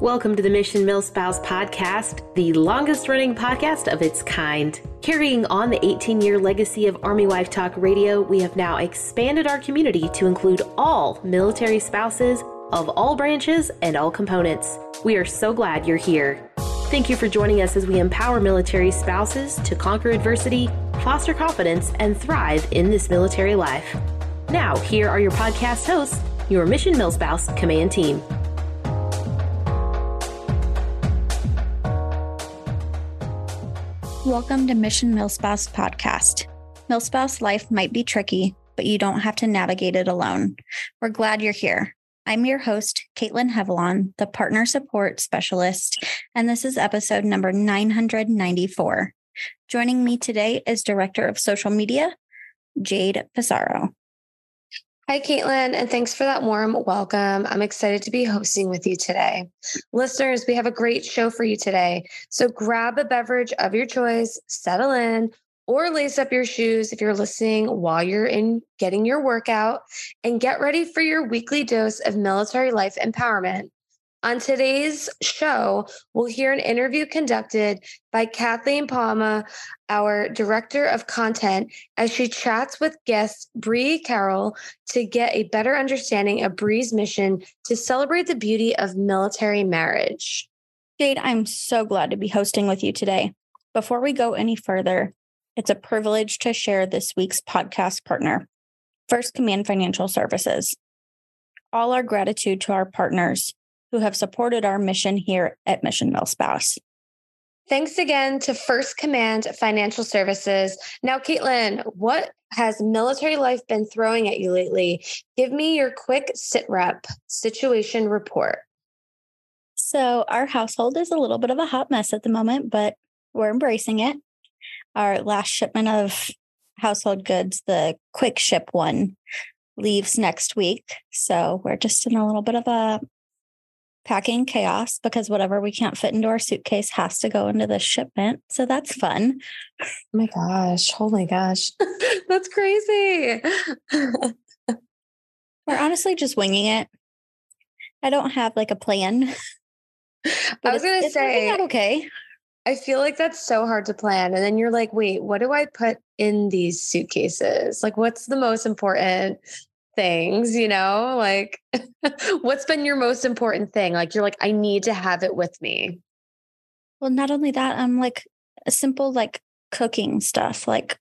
Welcome to the Mission MilSpouse podcast, the longest running podcast of its kind. Carrying on the 18 year legacy of Army Wife Talk Radio, we have now expanded our community to include all military spouses of all branches and all components. We are so glad you're here. Thank you for joining us as we empower military spouses to conquer adversity, foster confidence, and thrive in this military life. Now, here are your podcast hosts, your Mission MilSpouse Command Team. Welcome to Mission MilSpouse Podcast. MilSpouse life might be tricky, but you don't have to navigate it alone. We're glad you're here. I'm your host, KateLynn Hevelon, the Partner Support Specialist, and this is episode number 994. Joining me today is Director of Social Media, Jade Pizarro. Hi, KateLynn, and thanks for that warm welcome. I'm excited to be hosting with you today. Listeners, we have a great show for you today. So grab a beverage of your choice, settle in, or lace up your shoes if you're listening while you're in getting your workout, and get ready for your weekly dose of military life empowerment. On today's show, we'll hear an interview conducted by Kathleen Palma, our director of content, as she chats with guest Bree Carroll to get a better understanding of Bree's mission to celebrate the beauty of military marriage. Jade, I'm so glad to be hosting with you today. Before we go any further, it's a privilege to share this week's podcast partner, First Command Financial Services. All our gratitude to our partners who have supported our mission here at Mission MilSpouse. Thanks again to First Command Financial Services. Now, KateLynn, what has military life been throwing at you lately? Give me your quick sit rep situation report. So, our household is a little bit of a hot mess at the moment, but we're embracing it. Our last shipment of household goods, the quick ship one, leaves next week. So, we're just in a little bit of a packing chaos because whatever we can't fit into our suitcase has to go into the shipment. So that's fun. Oh my gosh. Oh my gosh. that's crazy. We're honestly just winging it. I don't have like a plan. I was going to say, okay. I feel like that's so hard to plan. And then you're like, wait, what do I put in these suitcases? Like, what's the most important things, you know? Like, what's been your most important thing? Like, you're like, I need to have it with me. Well, not only that, I'm like a simple, like, cooking stuff. Like,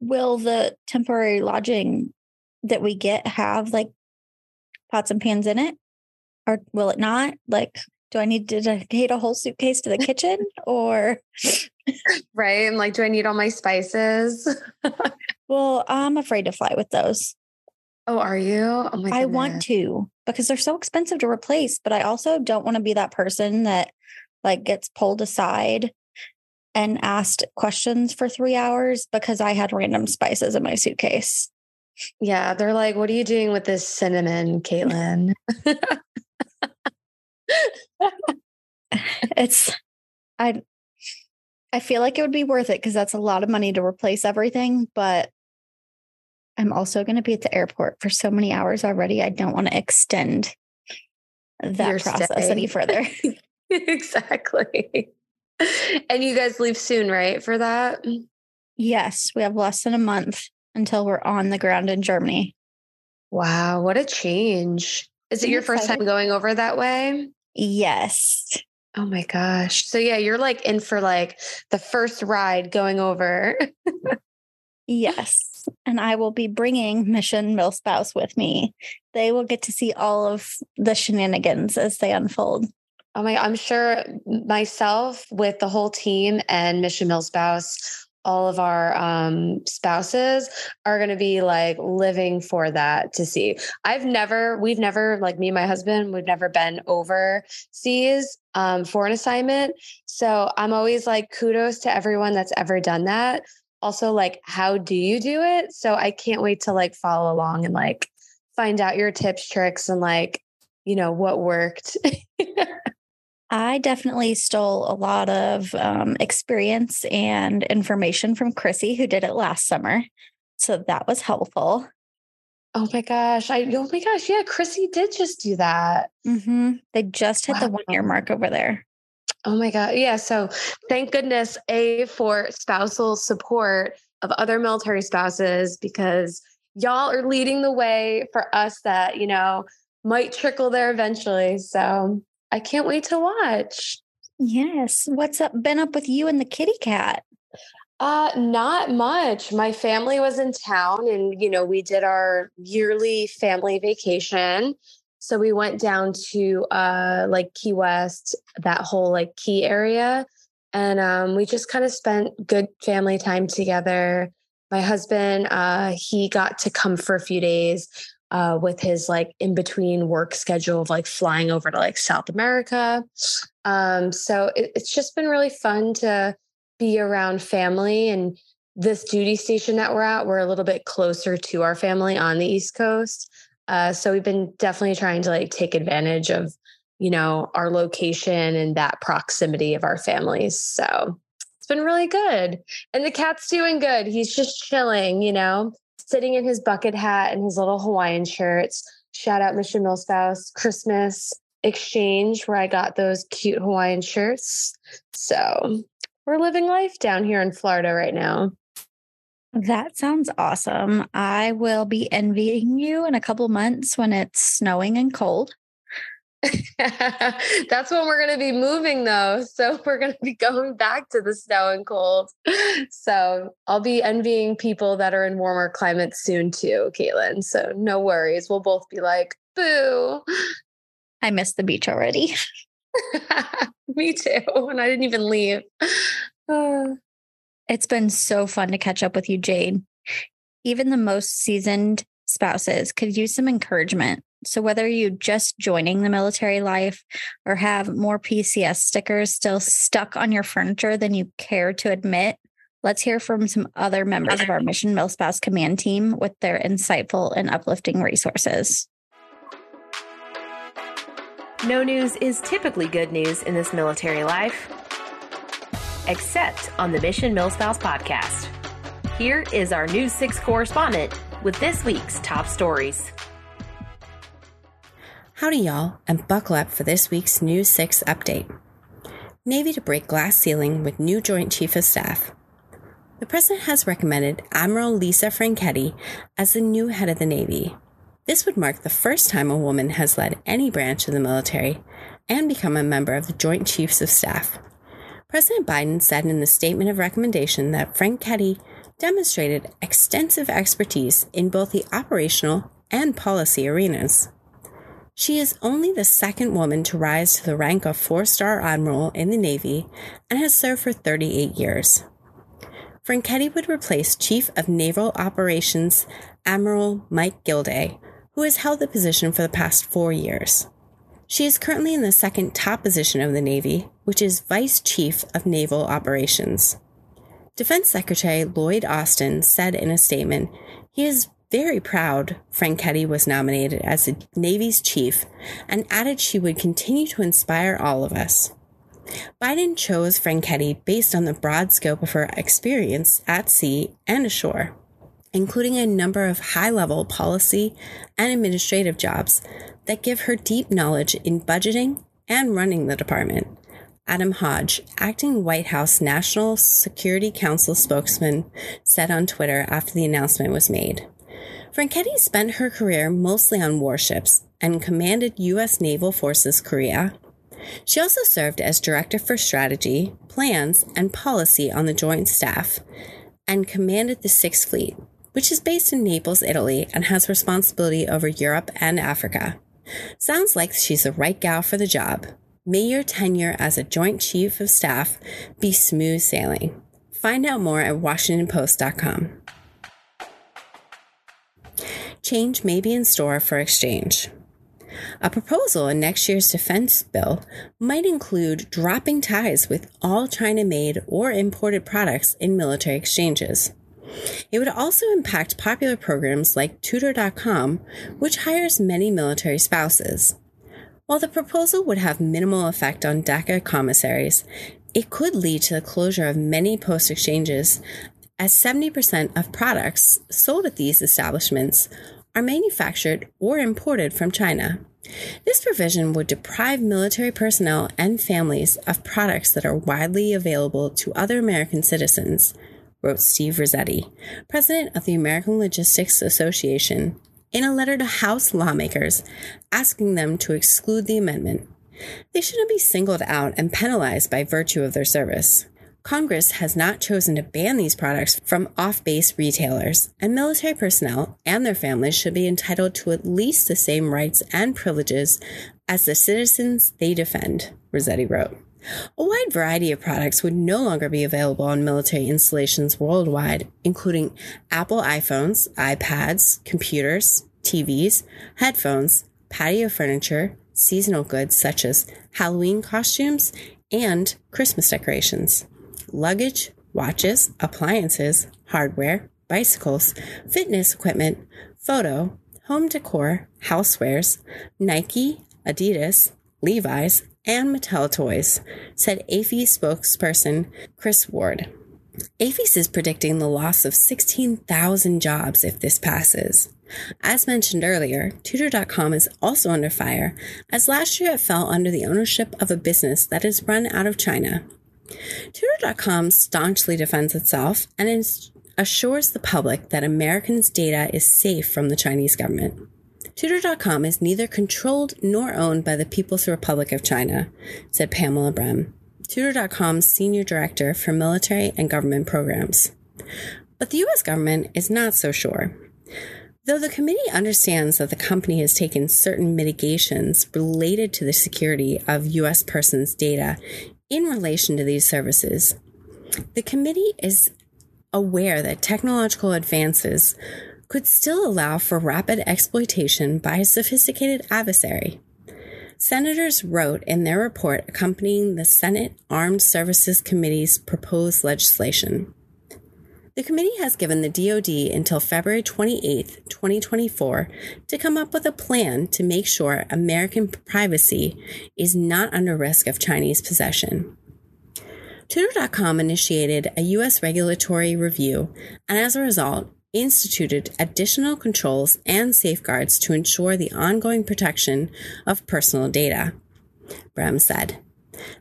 will the temporary lodging that we get have like pots and pans in it? Or will it not? Like, do I need to dedicate a whole suitcase to the kitchen or? right. And like, do I need all my spices? well, I'm afraid to fly with those. Oh, are you? Oh my I want to because they're so expensive to replace, but I also don't want to be that person that like gets pulled aside and asked questions for 3 hours because I had random spices in my suitcase. Yeah, they're like, "What are you doing with this cinnamon, KateLynn?" it's I I feel like it would be worth it because that's a lot of money to replace everything, but I'm also going to be at the airport for so many hours already. I don't want to extend that Your process stay. any further. exactly. And you guys leave soon, right? For that? Yes, we have less than a month until we're on the ground in Germany. Wow, what a change. Is it your first time going over that way? Yes. Oh my gosh. So yeah, you're like in for like the first ride going over. yes and I will be bringing Mission MilSpouse with me. They will get to see all of the shenanigans as they unfold. Oh my, I'm sure myself with the whole team and Mission Mill Spouse, all of our um, spouses are going to be like living for that to see. I've never, we've never, like me and my husband, we've never been overseas um, for an assignment. So I'm always like, kudos to everyone that's ever done that also like how do you do it so i can't wait to like follow along and like find out your tips tricks and like you know what worked i definitely stole a lot of um, experience and information from chrissy who did it last summer so that was helpful Oh my gosh. I oh my gosh. Yeah, Chrissy did just do that. Mm-hmm. They just hit wow. the one year mark over there. Oh my God. Yeah. So thank goodness, A, for spousal support of other military spouses because y'all are leading the way for us that, you know, might trickle there eventually. So I can't wait to watch. Yes. What's up been up with you and the kitty cat? Uh, not much. My family was in town and, you know, we did our yearly family vacation. So we went down to uh like Key West, that whole like key area. And um we just kind of spent good family time together. My husband, uh, he got to come for a few days uh, with his like in between work schedule of like flying over to like South America. Um, so it, it's just been really fun to be around family and this duty station that we're at, we're a little bit closer to our family on the East Coast. Uh, so we've been definitely trying to like take advantage of, you know, our location and that proximity of our families. So it's been really good. And the cat's doing good. He's just chilling, you know, sitting in his bucket hat and his little Hawaiian shirts. Shout out Mission Milspouse Christmas exchange where I got those cute Hawaiian shirts. So we're living life down here in Florida right now. That sounds awesome. I will be envying you in a couple months when it's snowing and cold. That's when we're going to be moving, though. So we're going to be going back to the snow and cold. So I'll be envying people that are in warmer climates soon, too, KateLynn. So no worries. We'll both be like, boo. I miss the beach already. Me too. And I didn't even leave. Ah. It's been so fun to catch up with you, Jade. Even the most seasoned spouses could use some encouragement. So, whether you're just joining the military life or have more PCS stickers still stuck on your furniture than you care to admit, let's hear from some other members of our Mission MilSpouse Command team with their insightful and uplifting resources. No news is typically good news in this military life, except on the Mission Milspouse podcast. Here is our News 6 correspondent with this week's top stories. Howdy, y'all, and buckle up for this week's News 6 update. Navy to break glass ceiling with new Joint Chief of Staff. The President has recommended Admiral Lisa Franchetti as the new head of the Navy. This would mark the first time a woman has led any branch of the military and become a member of the Joint Chiefs of Staff. President Biden said in the statement of recommendation that Franchetti demonstrated extensive expertise in both the operational and policy arenas. She is only the second woman to rise to the rank of four star admiral in the Navy and has served for 38 years. Franchetti would replace Chief of Naval Operations Admiral Mike Gilday, who has held the position for the past four years. She is currently in the second top position of the Navy, which is Vice Chief of Naval Operations. Defense Secretary Lloyd Austin said in a statement he is very proud Franchetti was nominated as the Navy's chief and added she would continue to inspire all of us. Biden chose Franchetti based on the broad scope of her experience at sea and ashore including a number of high level policy and administrative jobs that give her deep knowledge in budgeting and running the department. Adam Hodge, acting White House National Security Council spokesman, said on Twitter after the announcement was made. Franchetti spent her career mostly on warships and commanded U.S. Naval Forces Korea. She also served as Director for Strategy, Plans, and Policy on the Joint Staff and commanded the Sixth Fleet, which is based in Naples, Italy, and has responsibility over Europe and Africa. Sounds like she's the right gal for the job. May your tenure as a Joint Chief of Staff be smooth sailing. Find out more at WashingtonPost.com. Change may be in store for exchange. A proposal in next year's defense bill might include dropping ties with all China made or imported products in military exchanges. It would also impact popular programs like Tutor.com, which hires many military spouses. While the proposal would have minimal effect on DeCA commissaries, it could lead to the closure of many post exchanges, as 70% of products sold at these establishments are manufactured or imported from China. This provision would deprive military personnel and families of products that are widely available to other American citizens, wrote Steve Rossetti, president of the American Logistics Association, in a letter to House lawmakers asking them to exclude the amendment. They shouldn't be singled out and penalized by virtue of their service. Congress has not chosen to ban these products from off base retailers, and military personnel and their families should be entitled to at least the same rights and privileges as the citizens they defend, Rossetti wrote. A wide variety of products would no longer be available on military installations worldwide, including Apple iPhones, iPads, computers, TVs, headphones, patio furniture, seasonal goods such as Halloween costumes, and Christmas decorations. Luggage, watches, appliances, hardware, bicycles, fitness equipment, photo, home decor, housewares, Nike, Adidas, Levi's, and Mattel toys, said AAFES spokesperson Chris Ward. AAFES is predicting the loss of 16,000 jobs if this passes. As mentioned earlier, Tutor.com is also under fire, as last year it fell under the ownership of a business that is run out of China. Tutor.com staunchly defends itself and assures the public that Americans' data is safe from the Chinese government. Tutor.com is neither controlled nor owned by the People's Republic of China, said Pamela Brem, Tutor.com's senior director for military and government programs. But the U.S. government is not so sure. Though the committee understands that the company has taken certain mitigations related to the security of U.S. persons' data in relation to these services, the committee is aware that technological advances could still allow for rapid exploitation by a sophisticated adversary. Senators wrote in their report accompanying the Senate Armed Services Committee's proposed legislation. The committee has given the DoD until February 28, 2024, to come up with a plan to make sure American privacy is not under risk of Chinese possession. Tutor.com initiated a U.S. regulatory review and, as a result, instituted additional controls and safeguards to ensure the ongoing protection of personal data. Brem said.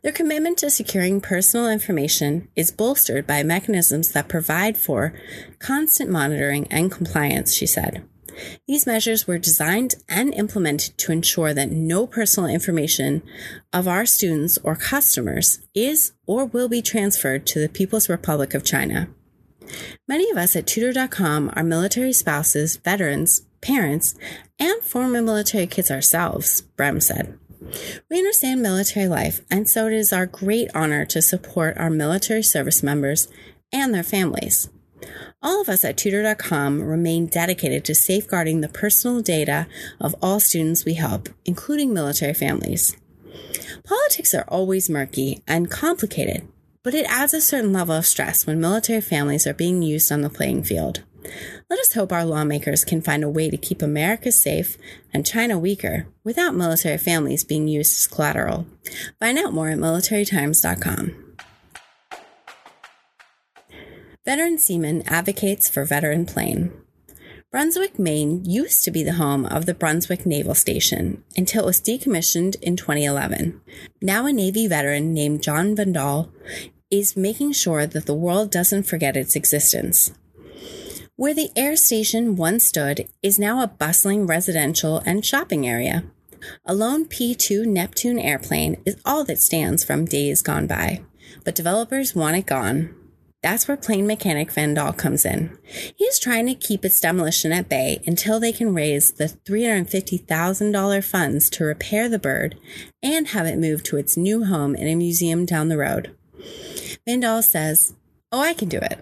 Their commitment to securing personal information is bolstered by mechanisms that provide for constant monitoring and compliance, she said. These measures were designed and implemented to ensure that no personal information of our students or customers is or will be transferred to the People's Republic of China. Many of us at Tutor.com are military spouses, veterans, parents, and former military kids ourselves, Brem said. We understand military life, and so it is our great honor to support our military service members and their families. All of us at Tutor.com remain dedicated to safeguarding the personal data of all students we help, including military families. Politics are always murky and complicated, but it adds a certain level of stress when military families are being used on the playing field. Let us hope our lawmakers can find a way to keep America safe and China weaker without military families being used as collateral. Find out more at militarytimes.com. Veteran Seaman advocates for veteran plane. Brunswick, Maine used to be the home of the Brunswick Naval Station until it was decommissioned in 2011. Now, a Navy veteran named John Vandal is making sure that the world doesn't forget its existence. Where the air station once stood is now a bustling residential and shopping area. A lone P 2 Neptune airplane is all that stands from days gone by, but developers want it gone. That's where plane mechanic Vandal comes in. He is trying to keep its demolition at bay until they can raise the $350,000 funds to repair the bird and have it moved to its new home in a museum down the road. Vandal says, Oh, I can do it.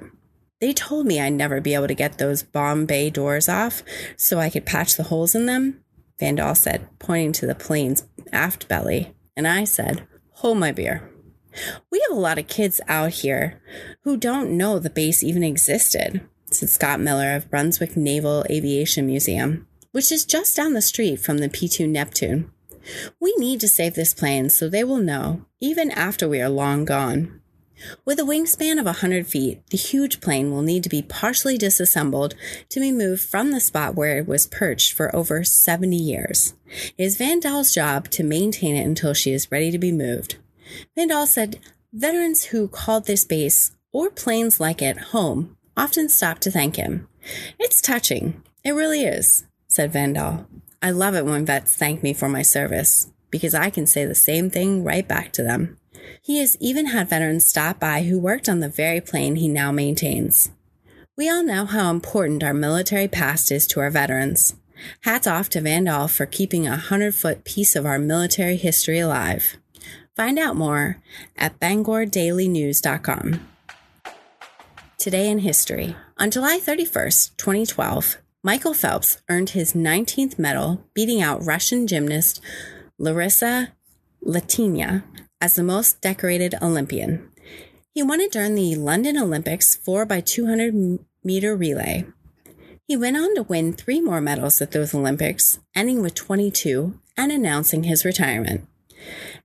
They told me I'd never be able to get those bomb bay doors off so I could patch the holes in them, Vandal said, pointing to the plane's aft belly. And I said, Hold my beer. We have a lot of kids out here who don't know the base even existed, said Scott Miller of Brunswick Naval Aviation Museum, which is just down the street from the P 2 Neptune. We need to save this plane so they will know, even after we are long gone. With a wingspan of 100 feet, the huge plane will need to be partially disassembled to be moved from the spot where it was perched for over 70 years. It is Van Dahl's job to maintain it until she is ready to be moved. Van Dahl said veterans who called this base or planes like it home often stop to thank him. It's touching. It really is, said Van Dahl. I love it when vets thank me for my service because I can say the same thing right back to them. He has even had veterans stop by who worked on the very plane he now maintains. We all know how important our military past is to our veterans. Hats off to Van Dahl for keeping a 100 foot piece of our military history alive. Find out more at bangordailynews.com. Today in History. On July 31st, 2012, Michael Phelps earned his 19th medal, beating out Russian gymnast Larissa Latynina as the most decorated Olympian. He won it during the London Olympics 4x200 meter relay. He went on to win three more medals at those Olympics, ending with 22 and announcing his retirement.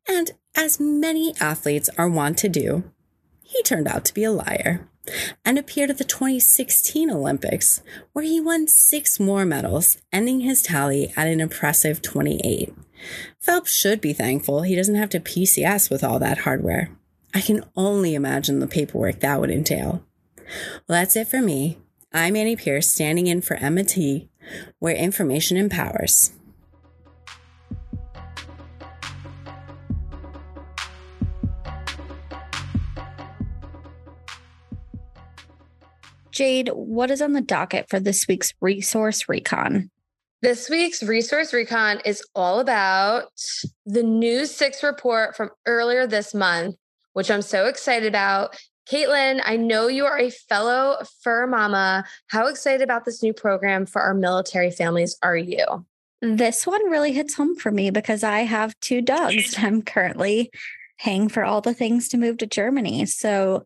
And as many athletes are wont to do, he turned out to be a liar and appeared at the 2016 Olympics, where he won six more medals, ending his tally at an impressive 28. Phelps should be thankful he doesn't have to PCS with all that hardware. I can only imagine the paperwork that would entail. Well, that's it for me. I'm Annie Pierce, standing in for Emma T, where information empowers. Jade, what is on the docket for this week's resource recon? This week's resource recon is all about the News 6 report from earlier this month, which I'm so excited about. KateLynn, I know you are a fellow fur mama. How excited about this new program for our military families are you? This one really hits home for me because I have two dogs. I'm currently paying for all the things to move to Germany. So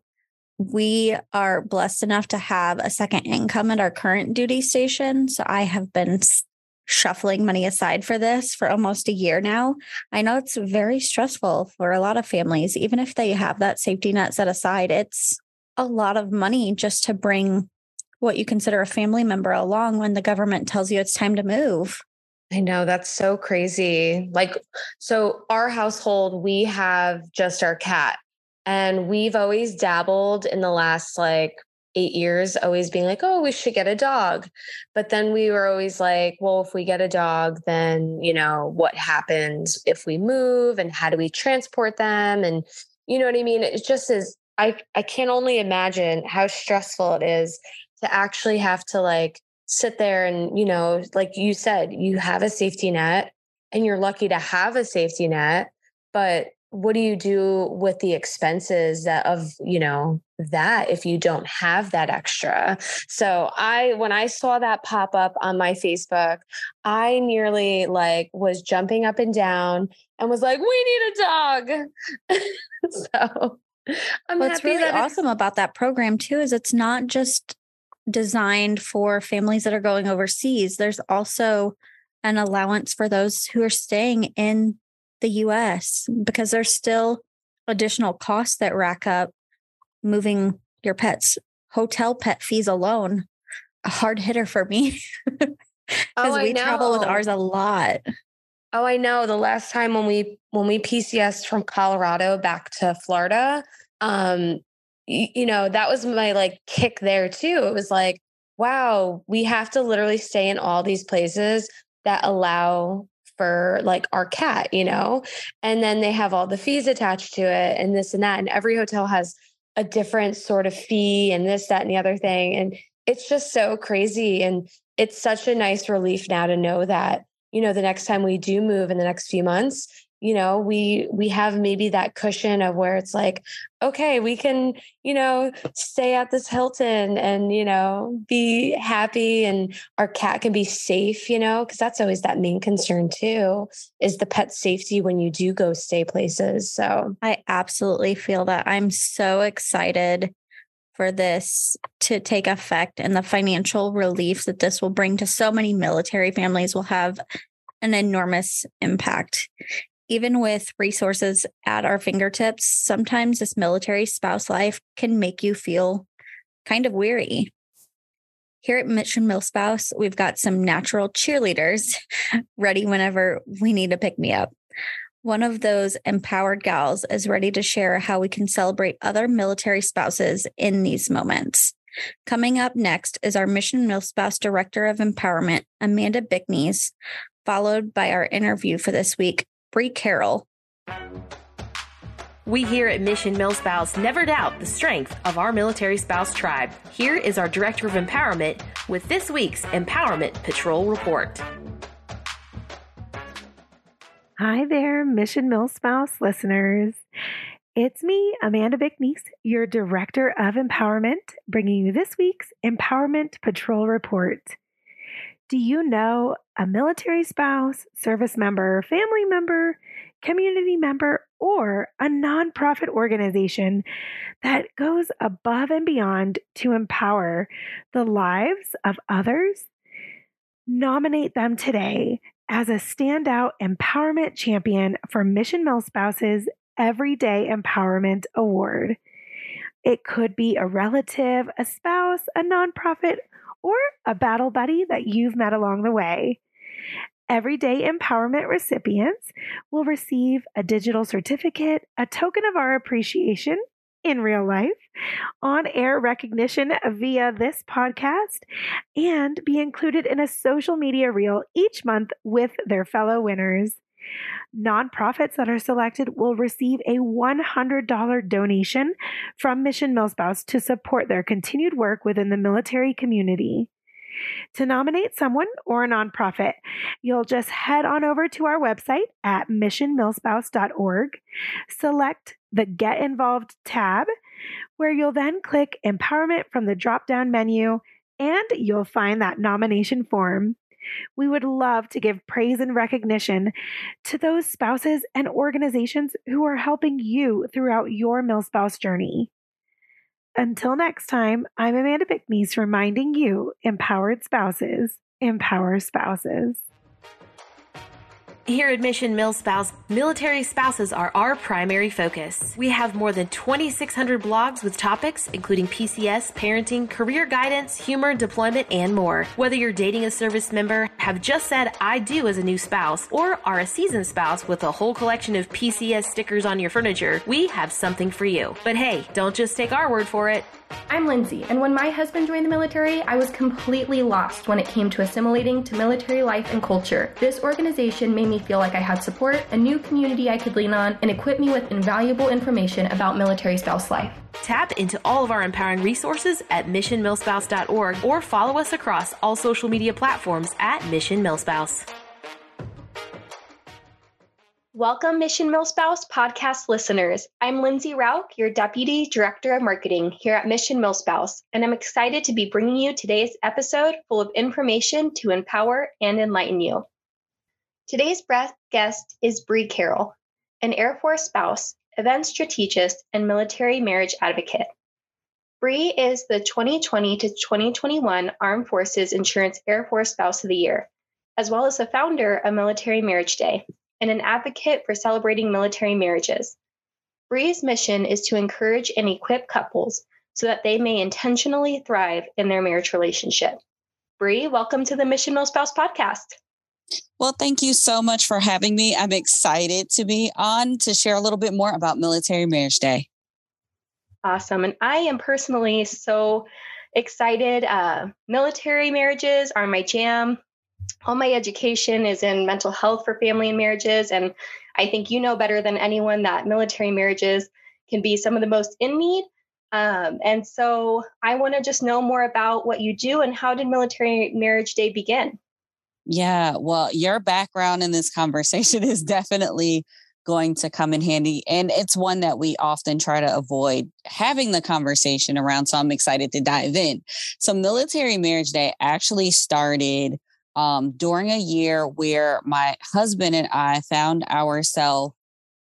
we are blessed enough to have a second income at our current duty station. So I have been shuffling money aside for this for almost a year now. I know it's very stressful for a lot of families, even if they have that safety net set aside. It's a lot of money just to bring what you consider a family member along when the government tells you it's time to move. I know that's so crazy. Like, so our household, we have just our cat and we've always dabbled in the last like eight years, always being like, oh, we should get a dog. But then we were always like, well, if we get a dog, then, you know, what happens if we move and how do we transport them? And, you know what I mean? It just is, I, I can only imagine how stressful it is to actually have to like sit there and, you know, like you said, you have a safety net and you're lucky to have a safety net, but what do you do with the expenses that of you know that if you don't have that extra? So i when i saw that pop up on my facebook i nearly like was jumping up and down and was like we need a dog. So I'm what's really awesome about that program too is it's not just designed for families that are going overseas. There's also an allowance for those who are staying in the US because there's still additional costs that rack up moving your pets. Hotel pet fees alone, a hard hitter for me. Because oh, we travel with ours a lot. Oh, I know. The last time when we when we PCS from Colorado back to Florida, um, you, you know, that was my like kick there too. It was like, wow, we have to literally stay in all these places that allow for like our cat, you know? And then they have all the fees attached to it and this and that. And every hotel has a different sort of fee and this, that, and the other thing. And it's just so crazy. And it's such a nice relief now to know that, you know, the next time we do move in the next few months, you know we we have maybe that cushion of where it's like okay we can you know stay at this hilton and you know be happy and our cat can be safe you know because that's always that main concern too is the pet safety when you do go stay places so. I absolutely feel that i'm so excited for this to take effect and the financial relief that this will bring to so many military families will have an enormous impact Even with resources at our fingertips, sometimes this military spouse life can make you feel kind of weary. Here at Mission MilSpouse, we've got some natural cheerleaders ready whenever we need to pick me up. One of those empowered gals is ready to share how we can celebrate other military spouses in these moments. Coming up next is our Mission MilSpouse Director of Empowerment, Amanda Bickneys, followed by our interview for this week, Bree Carroll. We here at Mission MilSpouse never doubt the strength of our military spouse tribe. Here is our Director of Empowerment with this week's Empowerment Patrol Report. Hi there, Mission MilSpouse listeners. It's me, Amanda Bickneys, your Director of Empowerment, bringing you this week's Empowerment Patrol Report. Do you know a military spouse, service member, family member, community member, or a nonprofit organization that goes above and beyond to empower the lives of others? Nominate them today as a standout empowerment champion for Mission MilSpouse's Everyday Empowerment Award. It could be a relative, a spouse, a nonprofit, or a battle buddy that you've met along the way. Everyday Empowerment recipients will receive a digital certificate, a token of our appreciation in real life, on air recognition via this podcast, and be included in a social media reel each month with their fellow winners. Nonprofits that are selected will receive a $100 donation from Mission MilSpouse to support their continued work within the military community. To nominate someone or a nonprofit, you'll just head on over to our website at missionmilspouse.org, select the Get Involved tab, where you'll then click Empowerment from the drop down menu, and you'll find that nomination form. We would love to give praise and recognition to those spouses and organizations who are helping you throughout your mill spouse journey. Until next time, I'm Amanda Bickneys reminding you empowered spouses empower spouses. Here at Mission MilSpouse, military spouses are our primary focus. We have more than 2,600 blogs with topics including PCS, parenting, career guidance, humor, deployment, and more. Whether you're dating a service member, have just said I do as a new spouse, or are a seasoned spouse with a whole collection of PCS stickers on your furniture, we have something for you. But hey, don't just take our word for it. I'm Lindsay, and when my husband joined the military, I was completely lost when it came to assimilating to military life and culture. This organization made me feel like I had support, a new community I could lean on, and equip me with invaluable information about military spouse life. Tap into all of our empowering resources at missionmilspouse.org or follow us across all social media platforms at Mission MilSpouse. Welcome, Mission MilSpouse podcast listeners. I'm Lindsey Rauch, your Deputy Director of Marketing here at Mission MilSpouse, and I'm excited to be bringing you today's episode full of information to empower and enlighten you. Today's guest is Bree Carroll, an Air Force spouse, event strategist, and military marriage advocate. Bree is the 2020 to 2021 Armed Forces Insurance Air Force Spouse of the Year, as well as the founder of Military Marriage Day and an advocate for celebrating military marriages. Bree's mission is to encourage and equip couples so that they may intentionally thrive in their marriage relationship. Bree, welcome to the Mission MilSpouse podcast. Well, thank you so much for having me. I'm excited to be on to share a little bit more about Military Marriage Day. Awesome. And I am personally so excited. Uh, military marriages are my jam all my education is in mental health for family and marriages. And I think you know better than anyone that military marriages can be some of the most in need. Um, and so I want to just know more about what you do and how did Military Marriage Day begin? Yeah, well, your background in this conversation is definitely going to come in handy. And it's one that we often try to avoid having the conversation around. So I'm excited to dive in. So, Military Marriage Day actually started um, during a year where my husband and I found ourselves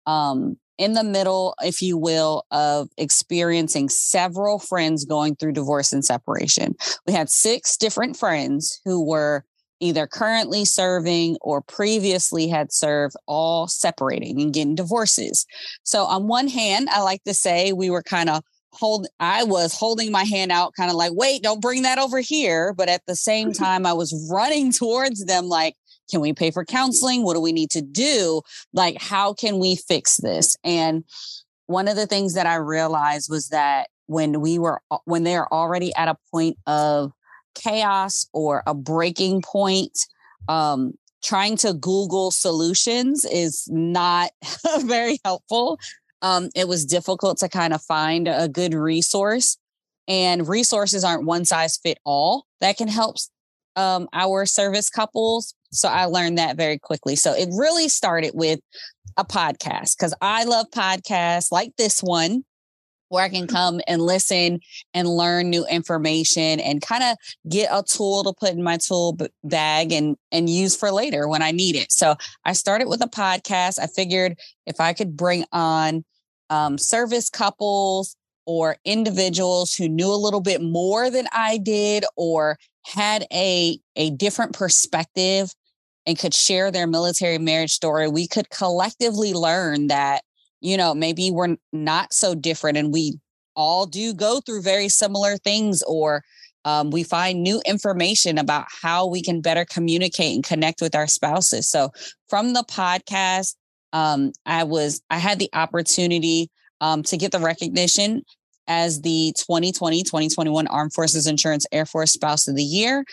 um, in the middle, if you will, of experiencing several friends going through divorce and separation. We had six different friends who were either currently serving or previously had served, all separating and getting divorces. So, on one hand, I like to say we were kind of hold I was holding my hand out kind of like wait don't bring that over here. But at the same mm-hmm. time I was running towards them like can we pay for counseling? What do we need to do? Like how can we fix this? And one of the things that I realized was that when we were when they're already at a point of chaos or a breaking point um, trying to google solutions is not very helpful. Um, it was difficult to kind of find a good resource and resources aren't one size fit all that can help um, our service couples so i learned that very quickly. So it really started with a podcast because i love podcasts like this one where I can come and listen and learn new information and kind of get a tool to put in my tool bag and and use for later when I need it. So I started with a podcast. I figured if I could bring on um, service couples or individuals who knew a little bit more than I did or had a a different perspective and could share their military marriage story, we could collectively learn that you know, maybe we're not so different and we all do go through very similar things or um, we find new information about how we can better communicate and connect with our spouses. So from the podcast, um, I was I had the opportunity um, to get the recognition as the 2020 2021 Armed Forces Insurance Air Force Spouse of the Year.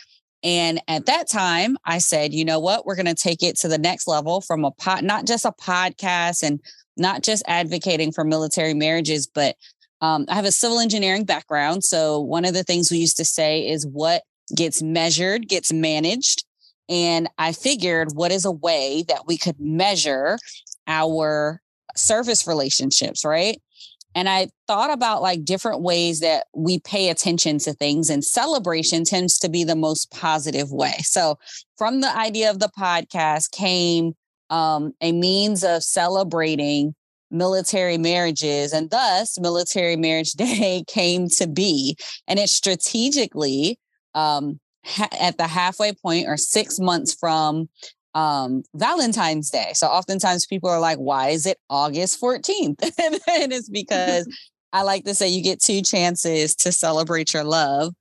And at that time, I said, you know what, we're going to take it to the next level from a pot, not just a podcast and not just advocating for military marriages, but um, I have a civil engineering background. So one of the things we used to say is what gets measured gets managed. And I figured what is a way that we could measure our service relationships, right? And I thought about like different ways that we pay attention to things, and celebration tends to be the most positive way. So, from the idea of the podcast came um, a means of celebrating military marriages and thus military marriage day came to be and it strategically um, ha- at the halfway point or six months from um, valentine's day so oftentimes people are like why is it august 14th and it's because i like to say you get two chances to celebrate your love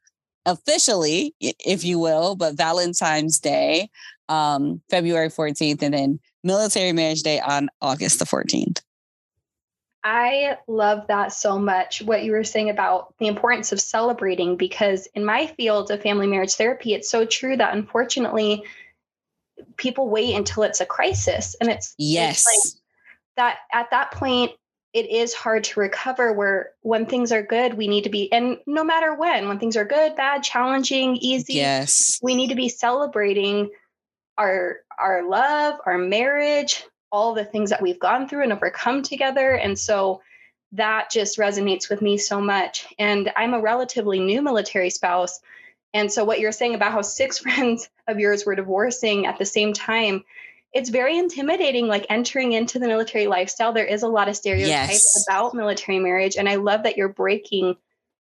officially if you will but valentine's day um, february 14th and then Military Marriage Day on August the 14th. I love that so much. What you were saying about the importance of celebrating, because in my field of family marriage therapy, it's so true that unfortunately people wait until it's a crisis. And it's, yes, it's like that at that point, it is hard to recover where when things are good, we need to be, and no matter when, when things are good, bad, challenging, easy, yes, we need to be celebrating our our love, our marriage, all the things that we've gone through and overcome together. And so that just resonates with me so much. And I'm a relatively new military spouse. And so what you're saying about how six friends of yours were divorcing at the same time, it's very intimidating like entering into the military lifestyle. There is a lot of stereotypes yes. about military marriage and I love that you're breaking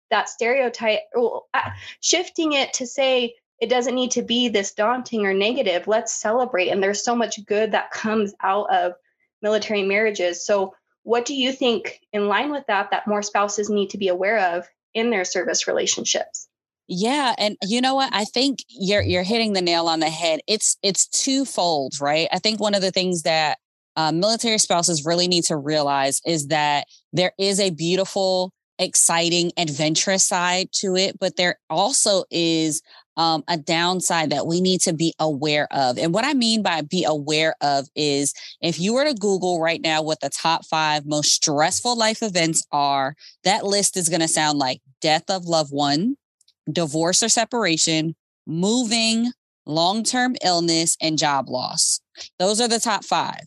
that stereotype, uh, shifting it to say it doesn't need to be this daunting or negative. Let's celebrate. And there's so much good that comes out of military marriages. So, what do you think, in line with that, that more spouses need to be aware of in their service relationships? Yeah, and you know what? I think you're you're hitting the nail on the head. It's it's twofold, right? I think one of the things that uh, military spouses really need to realize is that there is a beautiful, exciting, adventurous side to it, but there also is um, a downside that we need to be aware of. And what I mean by be aware of is if you were to Google right now what the top five most stressful life events are, that list is going to sound like death of loved one, divorce or separation, moving, long term illness, and job loss. Those are the top five.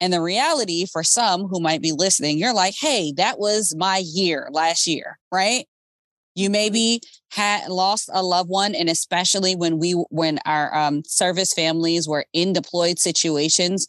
And the reality for some who might be listening, you're like, hey, that was my year last year, right? You maybe had lost a loved one, and especially when we when our um, service families were in deployed situations,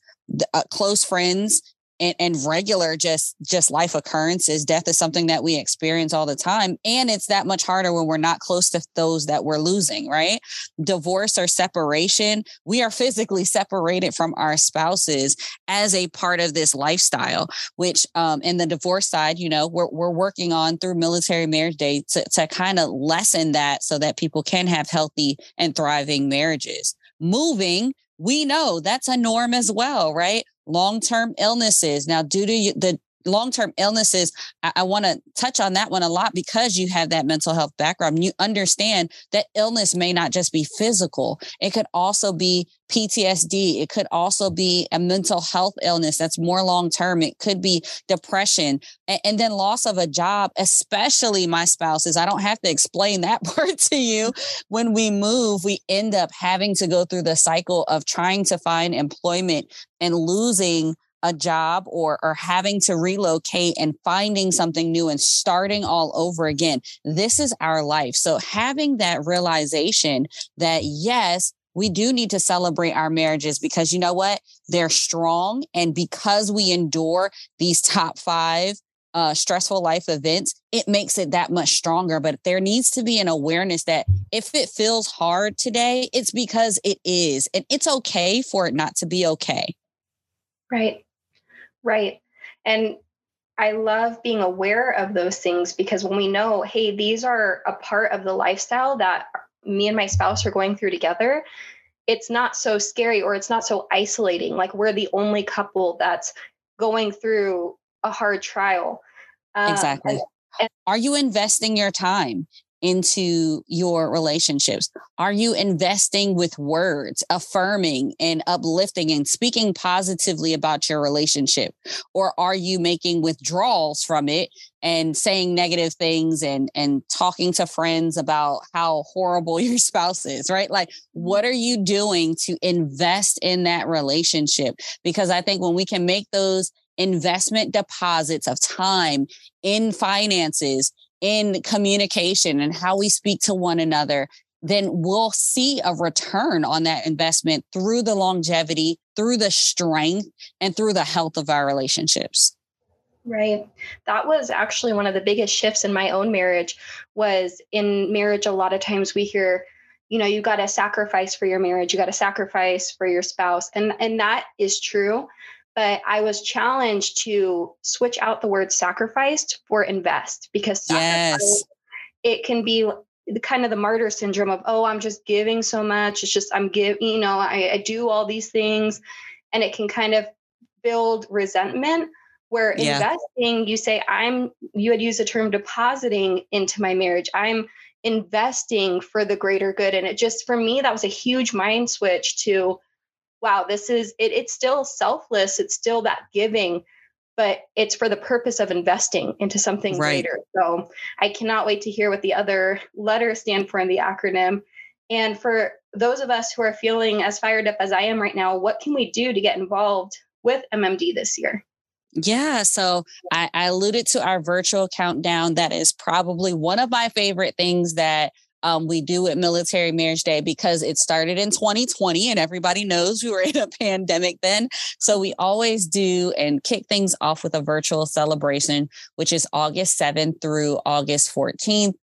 uh, close friends and, and regular just just life occurrences death is something that we experience all the time and it's that much harder when we're not close to those that we're losing right divorce or separation we are physically separated from our spouses as a part of this lifestyle which um in the divorce side you know we're, we're working on through military marriage day to, to kind of lessen that so that people can have healthy and thriving marriages moving we know that's a norm as well, right? Long term illnesses. Now, due to the long term illnesses, I, I want to touch on that one a lot because you have that mental health background. You understand that illness may not just be physical, it could also be PTSD. It could also be a mental health illness that's more long term. It could be depression and, and, then loss of a job, especially my spouses. I don't have to explain that part to you. When we move, we end up having to go through the cycle of trying to find employment and losing a job or or having to relocate and finding something new and starting all over again this is our life so having that realization that yes we do need to celebrate our marriages because you know what they're strong and because we endure these top 5 uh, stressful life events, it makes it that much stronger. But there needs to be an awareness that if it feels hard today, it's because it is. And it's okay for it not to be okay. Right. Right. And I love being aware of those things because when we know, hey, these are a part of the lifestyle that me and my spouse are going through together, it's not so scary or it's not so isolating. Like we're the only couple that's going through a hard trial. Um, exactly. And, are you investing your time? Into your relationships? Are you investing with words, affirming and uplifting and speaking positively about your relationship? Or are you making withdrawals from it and saying negative things and and talking to friends about how horrible your spouse is, right? Like mm-hmm. what are you doing to invest in that relationship? Because I think when we can make those investment deposits of time in finances in communication and how we speak to one another, then we'll see a return on that investment through the longevity, through the strength, and through the health of our relationships. Right. That was actually one of the biggest shifts in my own marriage was in marriage a lot of times we hear you know you got to sacrifice for your marriage you got to sacrifice for your spouse and and that is true but I was challenged to switch out the word sacrificed for invest because yes. it can be the kind of the martyr syndrome of oh i'm just giving so much it's just i'm give you know I, I do all these things and it can kind of build resentment where yeah. investing you say i'm you had used the term depositing into my marriage i'm investing for the greater good and it just for me that was a huge mind switch to wow, this is it, it's still selfless, it's still that giving, but it's for the purpose of investing into something right. greater. So I cannot wait to hear what the other letters stand for in the acronym. And for those of us who are feeling as fired up as I am right now, what can we do to get involved with MMD this year? Yeah, so I, I alluded to our virtual countdown. That is probably one of my favorite things that um, we do at Military Marriage Day because it started in 2020 and everybody knows we were in a pandemic then. So we always do and kick things off with a virtual celebration, which is August 7th through August 14th.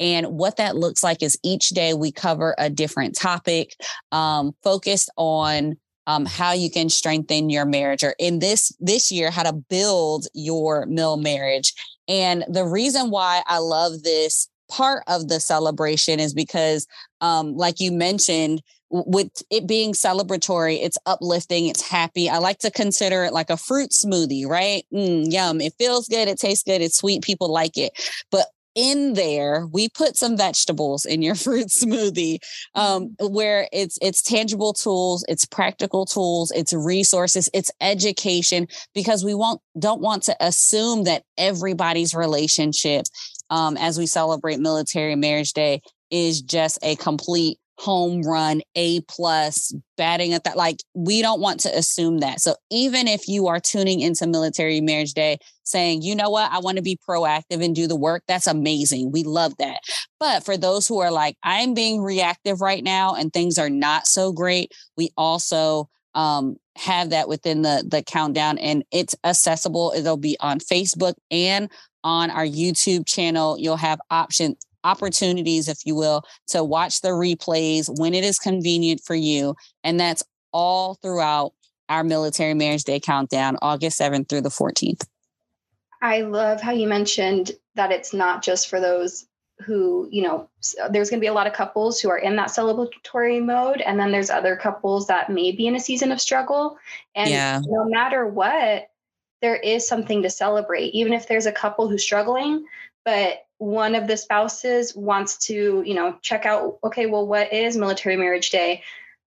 And what that looks like is each day we cover a different topic um, focused on um, how you can strengthen your marriage or in this this year how to build your mil marriage and the reason why i love this part of the celebration is because, um, like you mentioned, with it being celebratory, it's uplifting, it's happy. I like to consider it like a fruit smoothie, right? Mm, yum. It feels good, it tastes good, it's sweet, people like it. But in there we put some vegetables in your fruit smoothie um, mm-hmm. where it's it's tangible tools it's practical tools it's resources it's education because we won't don't want to assume that everybody's relationship um, as we celebrate military marriage day is just a complete home run a plus batting at that like we don't want to assume that. So even if you are tuning into military marriage day saying you know what? I want to be proactive and do the work that's amazing. We love that. But for those who are like i'm being reactive right now and things are not so great we also um, have that within the the countdown and it's accessible. It'll be on facebook and on our youtube channel you'll have option opportunities if you will to watch the replays when it is convenient for you and that's all throughout our military marriage day countdown august 7th through the 14th i love how you mentioned that it's not just for those who, you know, there's going to be a lot of couples who are in that celebratory mode. And then there's other couples that may be in a season of struggle. And yeah. no matter what, there is something to celebrate, even if there's a couple who's struggling, but one of the spouses wants to, you know, check out, okay, well, what is Military Marriage Day?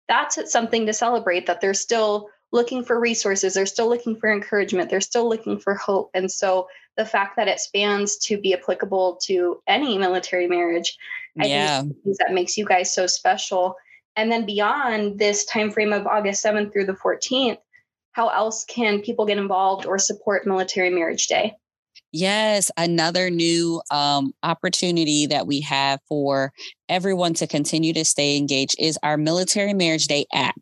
That's something to celebrate that they're still looking for resources, they're still looking for encouragement, they're still looking for hope. And so the fact that it spans to be applicable to any military marriage, I yeah. think that makes you guys so special. And then beyond this time frame of August 7th through the 14th, how else can people get involved or support Military Marriage Day? Yes, another new um, opportunity that we have for everyone to continue to stay engaged is our Military Marriage Day app.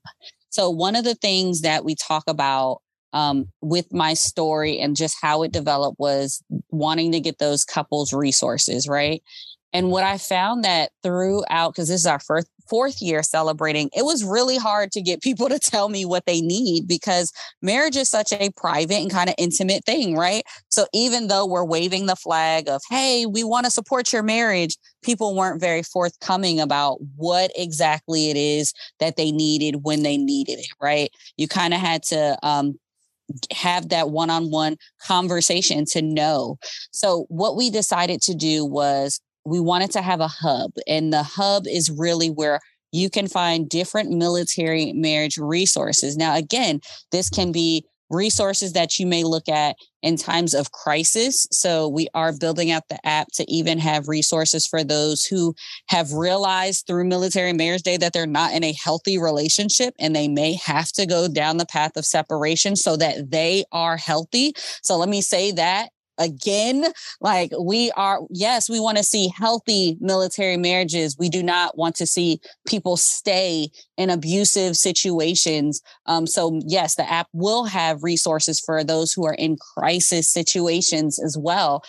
So, one of the things that we talk about um, with my story and just how it developed was wanting to get those couples resources, right? And what I found that throughout, because this is our first fourth year celebrating, it was really hard to get people to tell me what they need because marriage is such a private and kind of intimate thing, right? So even though we're waving the flag of, hey, we want to support your marriage, people weren't very forthcoming about what exactly it is that they needed when they needed it, right? You kind of had to um, have that one-on-one conversation to know. So what we decided to do was we wanted to have a hub and the hub is really where you can find different military marriage resources. Now again, this can be resources that you may look at in times of crisis. So we are building out the app to even have resources for those who have realized through military marriage day that they're not in a healthy relationship and they may have to go down the path of separation so that they are healthy. So let me say that again. Like we are, yes, we want to see healthy military marriages. We do not want to see people stay in abusive situations. Um, so yes, the app will have resources for those who are in crisis situations as well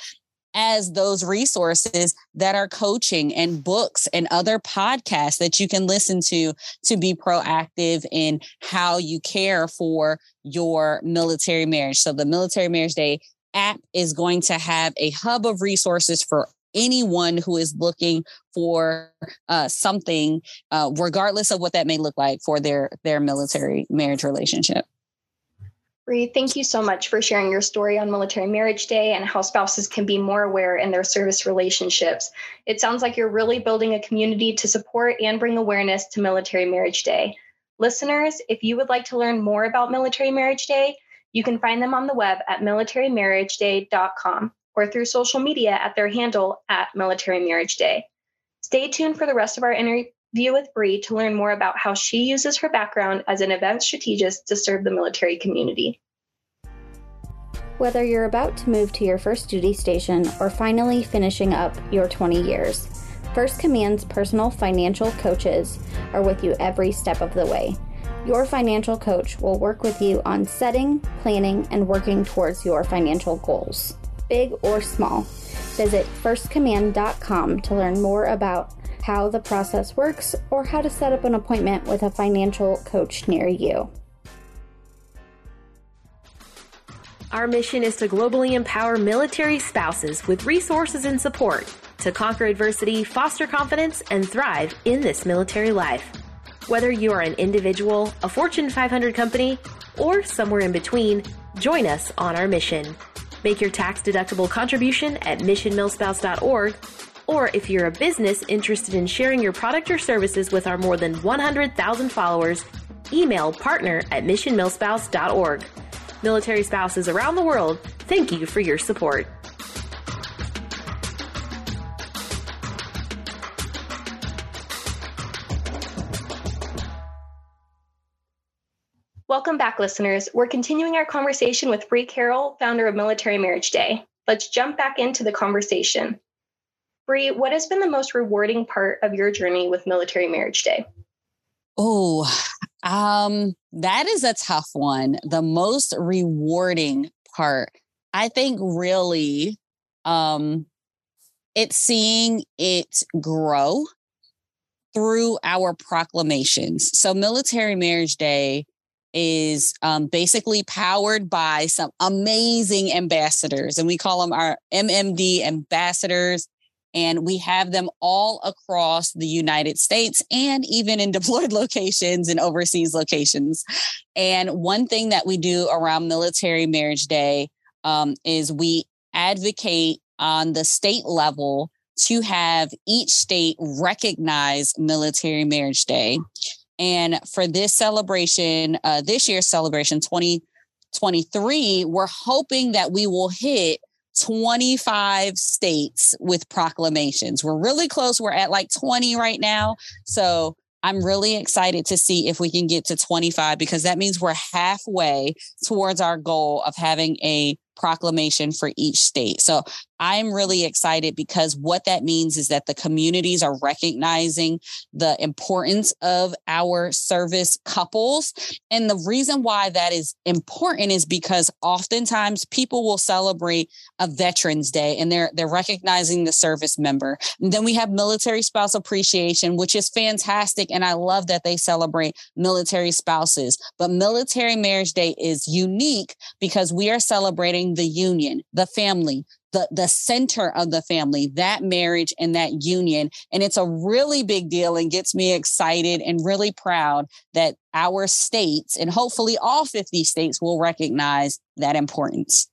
as those resources that are coaching and books and other podcasts that you can listen to to be proactive in how you care for your military marriage. So the military marriage day app is going to have a hub of resources for anyone who is looking for uh, something, uh, regardless of what that may look like for their their military marriage relationship. Bree, thank you so much for sharing your story on Military Marriage Day and how spouses can be more aware in their service relationships. It sounds like you're really building a community to support and bring awareness to Military Marriage Day. Listeners, if you would like to learn more about Military Marriage Day, you can find them on the web at militarymarriageday.com or through social media at their handle at Military Marriage Day. Stay tuned for the rest of our interview with Bree to learn more about how she uses her background as an event strategist to serve the military community. Whether you're about to move to your first duty station or finally finishing up your 20 years, First Command's personal financial coaches are with you every step of the way. Your financial coach will work with you on setting, planning, and working towards your financial goals, big or small. Visit firstcommand.com to learn more about how the process works or how to set up an appointment with a financial coach near you. Our mission is to globally empower military spouses with resources and support to conquer adversity, foster confidence, and thrive in this military life. Whether you are an individual, a Fortune 500 company, or somewhere in between, join us on our mission. Make your tax deductible contribution at missionmilspouse.org, or if you're a business interested in sharing your product or services with our more than 100,000 followers, email partner at missionmilspouse.org. Military spouses around the world, thank you for your support. Welcome back, listeners. We're continuing our conversation with Bree Carroll, founder of Military Marriage Day. Let's jump back into the conversation. Bree, what has been the most rewarding part of your journey with Military Marriage Day? Oh, Um, that is a tough one. The most rewarding part, I think, really, um, it's seeing it grow through our proclamations. So, Military Marriage Day is um, basically powered by some amazing ambassadors, and we call them our MMD ambassadors. And we have them all across the United States and even in deployed locations and overseas locations. And one thing that we do around Military Marriage Day um, is we advocate on the state level to have each state recognize Military Marriage Day. And for this celebration, uh, this year's celebration, 2023, we're hoping that we will hit 25 states with proclamations. We're really close. We're at like 20 right now. So I'm really excited to see if we can get to 25 because that means we're halfway towards our goal of having a proclamation for each state. So I'm really excited because what that means is that the communities are recognizing the importance of our service couples. And the reason why that is important is because oftentimes people will celebrate a Veterans Day and they're they're recognizing the service member. And then we have military spouse appreciation, which is fantastic. And I love that they celebrate military spouses. But military marriage day is unique because we are celebrating the union, the family, the the center of the family, that marriage and that union. And it's a really big deal and gets me excited and really proud that our states and hopefully all 50 states will recognize that importance.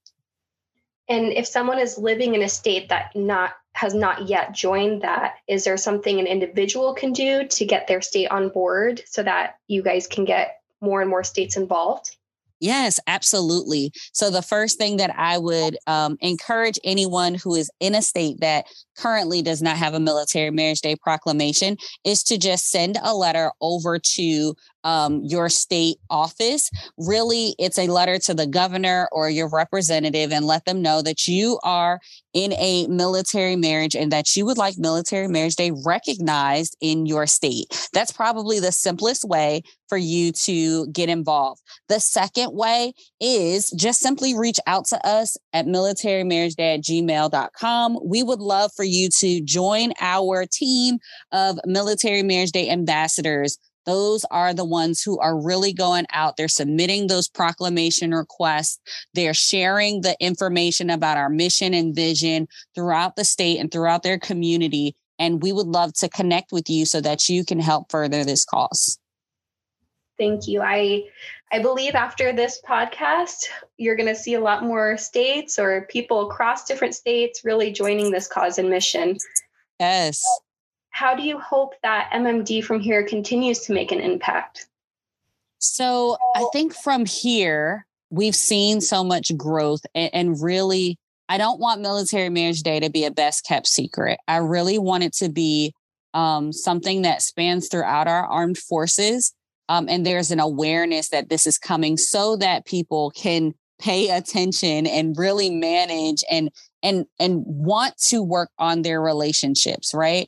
And if someone is living in a state that not has not yet joined that, is there something an individual can do to get their state on board so that you guys can get more and more states involved? Yes, absolutely. So, the first thing that I would um, encourage anyone who is in a state that currently does not have a military marriage day proclamation is to just send a letter over to um, your state office. Really, it's a letter to the governor or your representative and let them know that you are in a military marriage and that you would like military marriage day recognized in your state. That's probably the simplest way for you to get involved. The second way is just simply reach out to us at militarymarriageday at gmail.com. We would love for you to join our team of Military Marriage Day ambassadors. Those are the ones who are really going out. They're submitting those proclamation requests. They're sharing the information about our mission and vision throughout the state and throughout their community. And we would love to connect with you so that you can help further this cause. Thank you. I I believe after this podcast, you're going to see a lot more states or people across different states really joining this cause and mission. Yes. How do you hope that MMD from here continues to make an impact? So, I think from here, we've seen so much growth and, and really, I don't want Military Marriage Day to be a best kept secret. I really want it to be um, something that spans throughout our armed forces um, and there's an awareness that this is coming so that people can pay attention and really manage and and and want to work on their relationships right?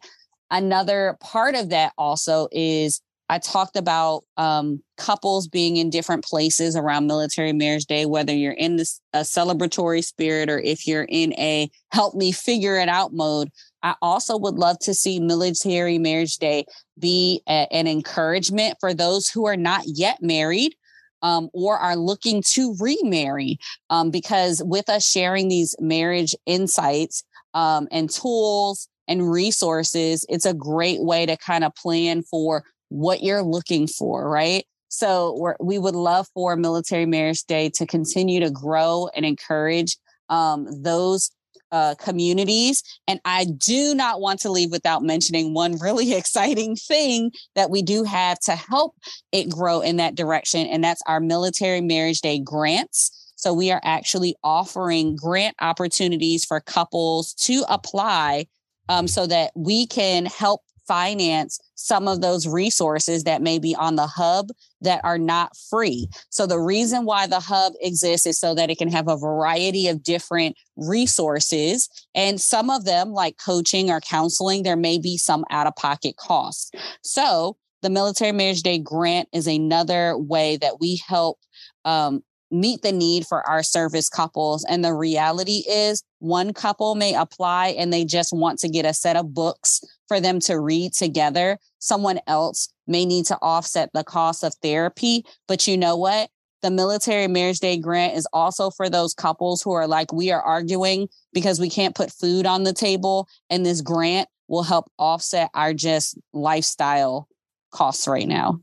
Another part of that also is i talked about um, couples being in different places around military marriage day whether you're in this a celebratory spirit or if you're in a help me figure it out mode I also would love to see Military Marriage Day be a, an encouragement for those who are not yet married um, or are looking to remarry. Um, because with us sharing these marriage insights um, and tools and resources, it's a great way to kind of plan for what you're looking for, right? So we would love for Military Marriage Day to continue to grow and encourage um, those uh, communities. And I do not want to leave without mentioning one really exciting thing that we do have to help it grow in that direction, and that's our Military Marriage Day grants. So we are actually offering grant opportunities for couples to apply um, so that we can help finance some of those resources that may be on the hub that are not free. So the reason why the hub exists is so that it can have a variety of different resources and some of them like coaching or counseling there may be some out of pocket costs. So the Military Marriage Day grant is another way that we help um, meet the need for our service couples. And the reality is, one couple may apply and they just want to get a set of books for them to read together. Someone else may need to offset the cost of therapy. But you know what? The Military Marriage Day grant is also for those couples who are like, we are arguing because we can't put food on the table. And this grant will help offset our just lifestyle costs right now.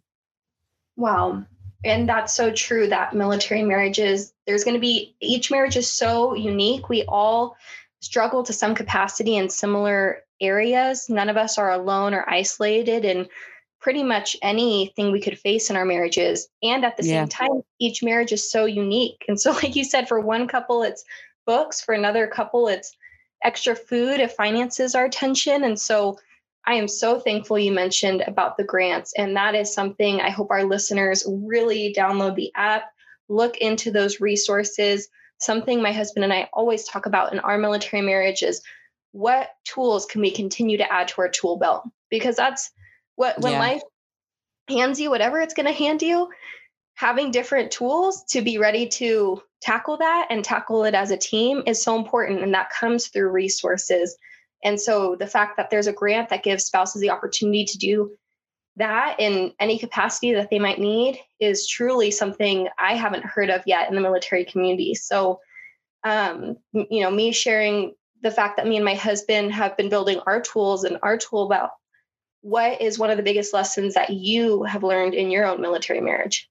Wow. And that's so true that military marriages, there's going to be each marriage is so unique. We all struggle to some capacity in similar areas. None of us are alone or isolated in pretty much anything we could face in our marriages. And at the yeah. same time, each marriage is so unique. And so, like you said, for one couple, it's books, for another couple, it's extra food if finances are tension. And so, I am so thankful you mentioned about the grants. And that is something I hope our listeners really download the app, look into those resources. Something my husband and I always talk about in our military marriage is what tools can we continue to add to our tool belt? Because that's what, when yeah. life hands you whatever it's going to hand you, having different tools to be ready to tackle that and tackle it as a team is so important. And that comes through resources and so the fact that there's a grant that gives spouses the opportunity to do that in any capacity that they might need is truly something I haven't heard of yet in the military community. So, um, you know, me sharing the fact that me and my husband have been building our tools and our tool belt. What is one of the biggest lessons that you have learned in your own military marriage?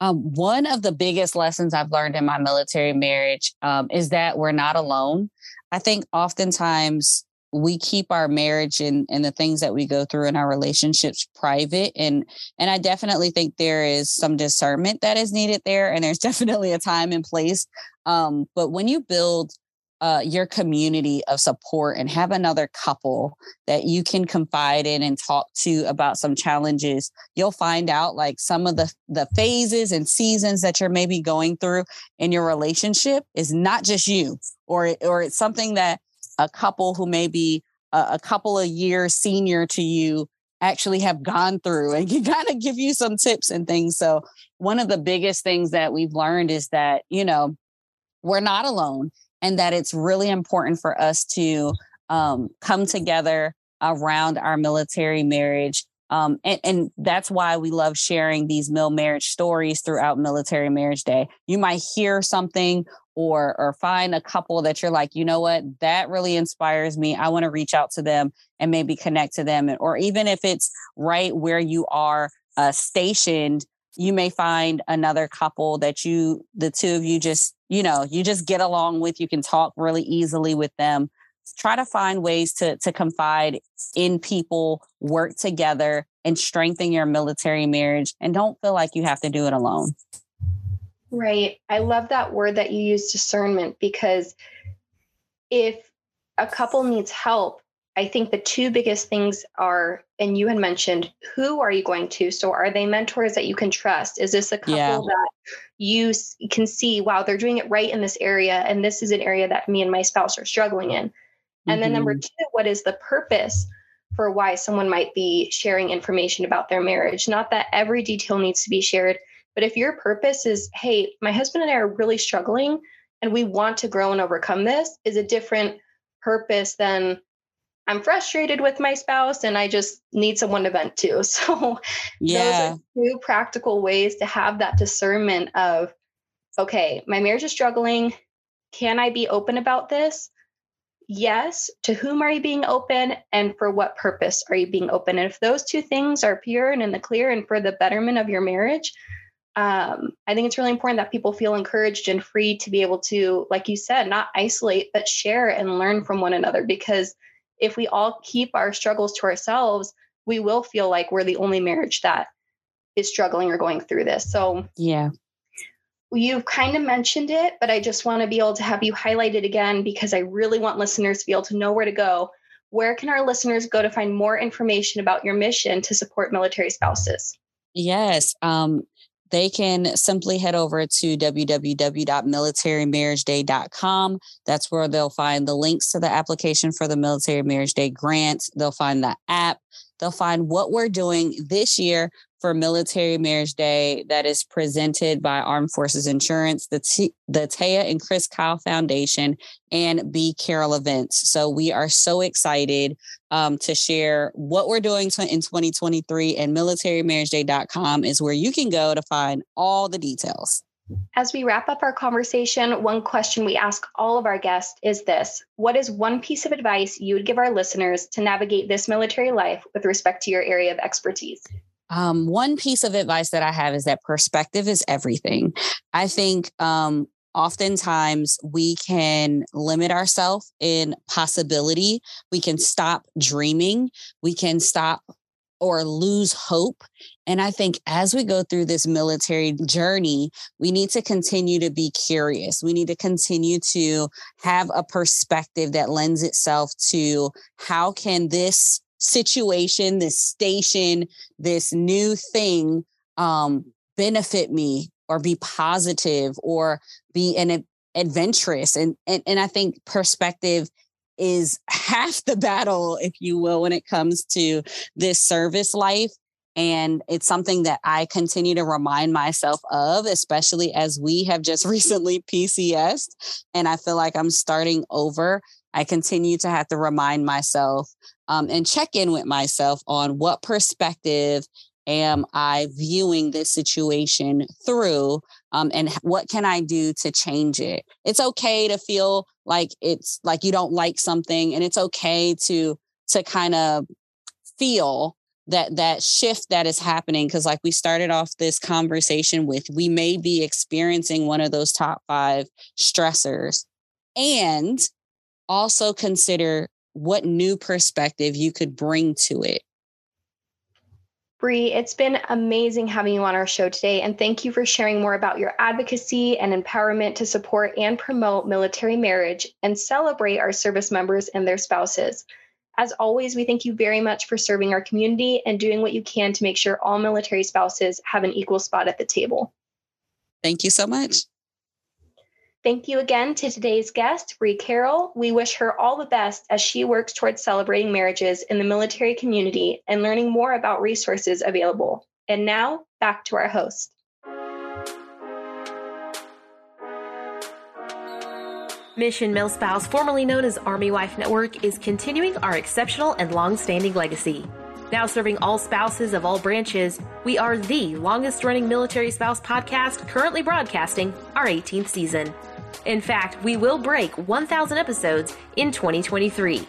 Um, one of the biggest lessons I've learned in my military marriage um, is that we're not alone. I think oftentimes we keep our marriage and, and the things that we go through in our relationships private and and i definitely think there is some discernment that is needed there and there's definitely a time and place um, but when you build uh, your community of support and have another couple that you can confide in and talk to about some challenges. You'll find out like some of the the phases and seasons that you're maybe going through in your relationship is not just you or or it's something that a couple who may be a, a couple of years senior to you actually have gone through and can kind of give you some tips and things. So one of the biggest things that we've learned is that you know we're not alone and that it's really important for us to um, come together around our military marriage. Um, and, and, that's why we love sharing these mil marriage stories throughout Military Marriage Day. You might hear something or or find a couple that you're like, you know what, that really inspires me. I want to reach out to them and maybe connect to them, or even if it's right where you are uh, stationed, you may find another couple that you, the two of you, just you know, you just get along with, you can talk really easily with them. Try to find ways to, to confide in people, work together, and strengthen your military marriage. And don't feel like you have to do it alone. Right. I love that word that you use discernment because if a couple needs help, I think the two biggest things are, and you had mentioned, who are you going to? So, are they mentors that you can trust? Is this a couple yeah. that you can see, wow, they're doing it right in this area, and this is an area that me and my spouse are struggling in? And mm-hmm. then, number mm-hmm. two, what is the purpose for why someone might be sharing information about their marriage? Not that every detail needs to be shared, but if your purpose is, hey, my husband and I are really struggling and we want to grow and overcome this, is a different purpose than I'm frustrated with my spouse and I just need someone to vent to. So yeah. those are two practical ways to have that discernment of, okay, my marriage is struggling. Can I be open about this? Yes. To whom are you being open and for what purpose are you being open? And if those two things are pure and in the clear and for the betterment of your marriage, um, I think it's really important that people feel encouraged and free to be able to, like you said, not isolate, but share and learn from one another because – if we all keep our struggles to ourselves, we will feel like we're the only marriage that is struggling or going through this. So, yeah. You've kind of mentioned it, but I just want to be able to have you highlight it again because I really want listeners to be able to know where to go. Where can our listeners go to find more information about your mission to support military spouses? Yes. Um, they can simply head over to www.militarymarriageday.com. That's where they'll find the links to the application for the Military Marriage Day grant. They'll find the app. They'll find what we're doing this year for Military Marriage Day that is presented by Armed Forces Insurance, the, T- the Taya and Chris Kyle Foundation, and B Carroll Events. So we are so excited um, to share what we're doing in 2023, and militarymarriageday.com is where you can go to find all the details. As we wrap up our conversation, one question we ask all of our guests is this What is one piece of advice you would give our listeners to navigate this military life with respect to your area of expertise? Um, one piece of advice that I have is that perspective is everything. I think um, oftentimes we can limit ourselves in possibility. We can stop dreaming. We can stop or lose hope. And I think as we go through this military journey, we need to continue to be curious. We need to continue to have a perspective that lends itself to how can this situation, this station, this new thing um, benefit me or be positive or be an adventurous. And, and, and I think perspective is half the battle, if you will, when it comes to this service life. And it's something that I continue to remind myself of, especially as we have just recently PCS. And I feel like I'm starting over. I continue to have to remind myself um, and check in with myself on what perspective am I viewing this situation through? Um, and what can I do to change it? It's okay to feel like it's like you don't like something, and it's okay to to kind of feel that that shift that is happening because like we started off this conversation with we may be experiencing one of those top 5 stressors and also consider what new perspective you could bring to it. Bree, it's been amazing having you on our show today, and thank you for sharing more about your advocacy and empowerment to support and promote military marriage and celebrate our service members and their spouses. As always, we thank you very much for serving our community and doing what you can to make sure all military spouses have an equal spot at the table. Thank you so much. Thank you again to today's guest, Bree Carroll. We wish her all the best as she works towards celebrating marriages in the military community and learning more about resources available. And now, back to our host. Mission MilSpouse, formerly known as Army Wife Network, is continuing our exceptional and long standing legacy. Now serving all spouses of all branches, we are the longest running military spouse podcast currently broadcasting our 18th season. In fact, we will break 1,000 episodes in 2023.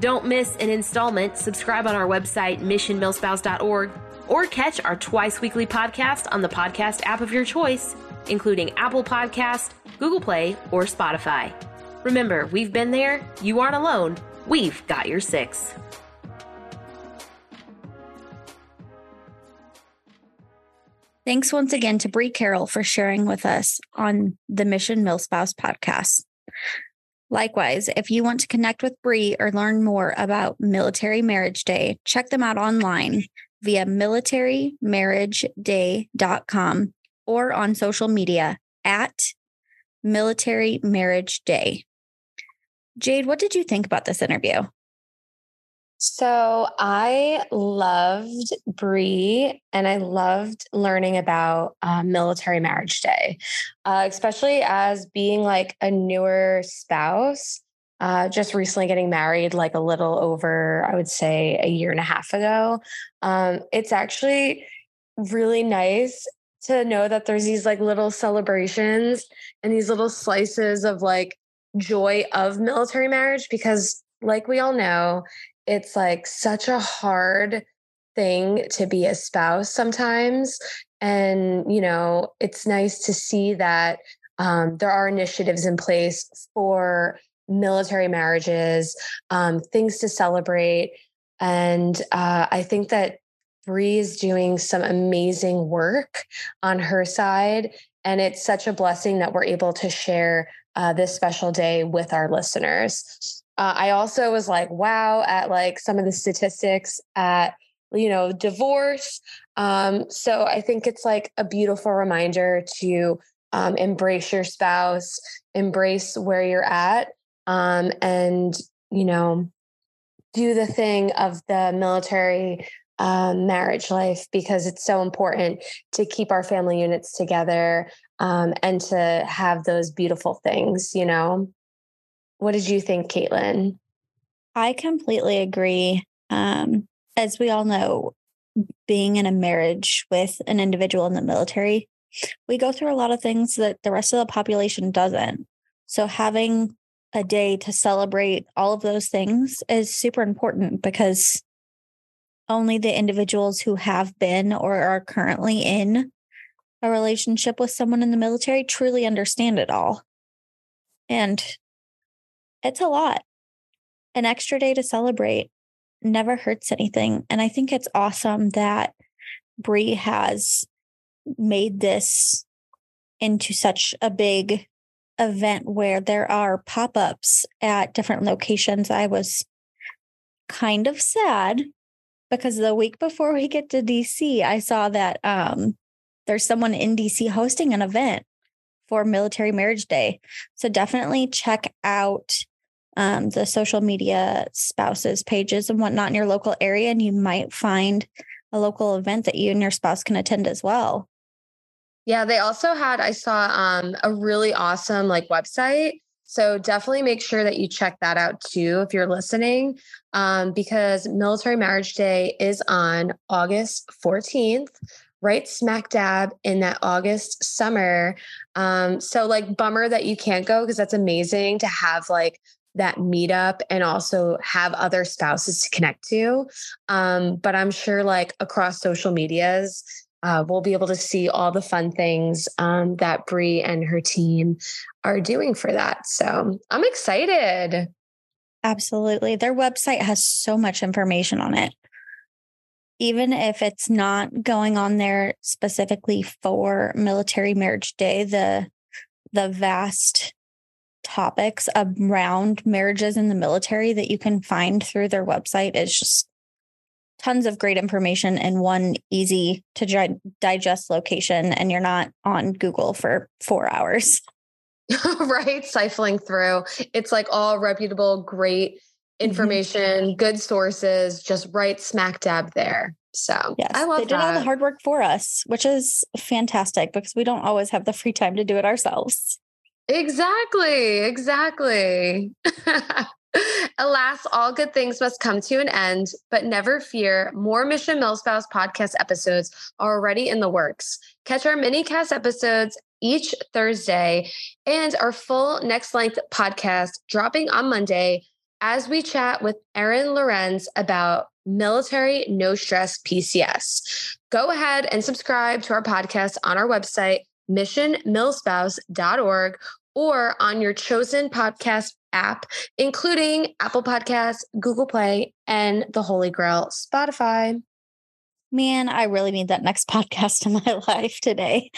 Don't miss an installment. Subscribe on our website, missionmilspouse.org, or catch our twice weekly podcast on the podcast app of your choice, including Apple Podcast, Google Play, or Spotify. Remember, we've been there, you aren't alone, we've got your six. Thanks once again to Bree Carroll for sharing with us on the Mission MilSpouse podcast. Likewise, if you want to connect with Bree or learn more about Military Marriage Day, check them out online via militarymarriageday.com or on social media at Military Marriage Day. Jade, what did you think about this interview? So I loved Bree and I loved learning about uh, Military Marriage Day, uh, especially as being like a newer spouse, uh, just recently getting married, like a little over, I would say, a year and a half ago. Um, it's actually really nice to know that there's these like little celebrations and these little slices of like joy of military marriage because like we all know it's like such a hard thing to be a spouse sometimes. And, you know, it's nice to see that um, there are initiatives in place for military marriages, um, things to celebrate. And uh, I think that Bree is doing some amazing work on her side. And it's such a blessing that we're able to share uh, this special day with our listeners. Uh, I also was like, wow, at like some of the statistics at you know, divorce. Um, so I think it's like a beautiful reminder to um, embrace your spouse, embrace where you're at, um, and, you know, do the thing of the military um, marriage life because it's so important to keep our family units together um, and to have those beautiful things, you know? What did you think, KateLynn? I completely agree. Um, as we all know, being in a marriage with an individual in the military, we go through a lot of things that the rest of the population doesn't. So having a day to celebrate all of those things is super important because only the individuals who have been or are currently in a relationship with someone in the military truly understand it all. And it's a lot. An extra day to celebrate never hurts anything. And I think it's awesome that Bree has made this into such a big event where there are pop-ups at different locations. I was kind of sad because the week before we get to DC, I saw that um, there's someone in DC hosting an event for Military Marriage Day. So definitely check out um, the social media spouses pages and whatnot in your local area, and you might find a local event that you and your spouse can attend as well. Yeah, they also had I saw um, a really awesome like website. So definitely make sure that you check that out too if you're listening, um, because Military Marriage Day is on August 14th, right smack dab in that August summer. Um, so like bummer that you can't go because that's amazing to have like that meetup and also have other spouses to connect to. Um, but I'm sure like across social medias, uh, we'll be able to see all the fun things um, that Bree and her team are doing for that. So I'm excited. Absolutely. Their website has so much information on it. Even if it's not going on there specifically for military marriage day, the the vast topics around marriages in the military that you can find through their website is just tons of great information in one easy to digest location and you're not on Google for 4 hours. right, siphoning through. It's like all reputable, great mm-hmm. information, mm-hmm. good sources, just right smack dab there. So yes, I love they did that. all the hard work for us, which is fantastic because we don't always have the free time to do it ourselves. Exactly. Exactly. Alas, all good things must come to an end, but never fear, more Mission MilSpouse podcast episodes are already in the works. Catch our mini cast episodes each Thursday and our full next length podcast dropping on Monday as we chat with Erin Lorenz about military no stress PCS. Go ahead and subscribe to our podcast on our website, missionmilspouse.org or on your chosen podcast app, including Apple Podcasts, Google Play, and the Holy Grail, Spotify. Man, I really need that next podcast in my life today.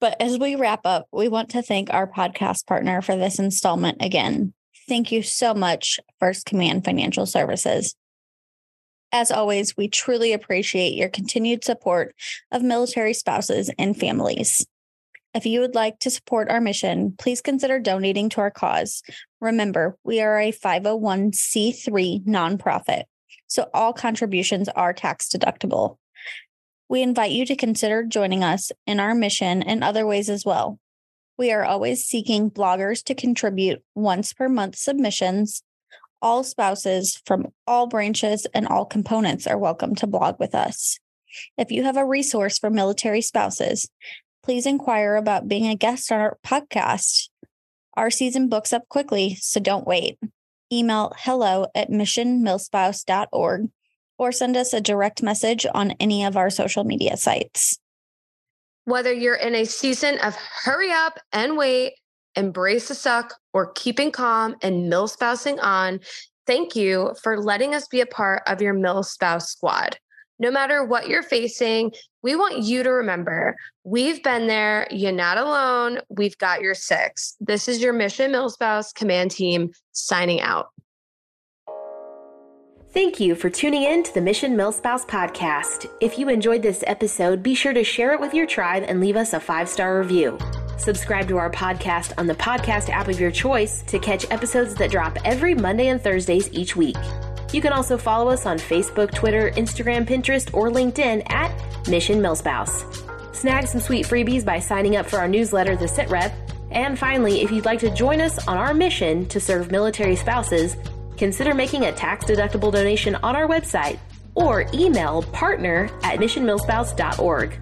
but as we wrap up, we want to thank our podcast partner for this installment again. Thank you so much, First Command Financial Services. As always, we truly appreciate your continued support of military spouses and families. If you would like to support our mission, please consider donating to our cause. Remember, we are a 501c3 nonprofit, so all contributions are tax deductible. We invite you to consider joining us in our mission in other ways as well. We are always seeking bloggers to contribute once per month submissions all spouses from all branches and all components are welcome to blog with us. If you have a resource for military spouses, please inquire about being a guest on our podcast. Our season books up quickly, so don't wait. Email hello at missionmilspouse.org or send us a direct message on any of our social media sites. Whether you're in a season of hurry up and wait, embrace the suck, or keeping calm and milspousing on, thank you for letting us be a part of your milspouse squad. No matter what you're facing, we want you to remember we've been there. You're not alone. We've got your six. This is your Mission MilSpouse Command Team signing out. Thank you for tuning in to the Mission MilSpouse podcast. If you enjoyed this episode, be sure to share it with your tribe and leave us a five star review. Subscribe to our podcast on the podcast app of your choice to catch episodes that drop every Monday and Thursdays each week. You can also follow us on Facebook, Twitter, Instagram, Pinterest, or LinkedIn at Mission MilSpouse. Snag some sweet freebies by signing up for our newsletter, The Sit Rep. And finally, if you'd like to join us on our mission to serve military spouses, consider making a tax deductible donation on our website or email partner at missionmilspouse.org.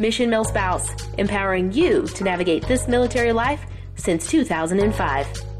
Mission MilSpouse, empowering you to navigate this military life since 2005.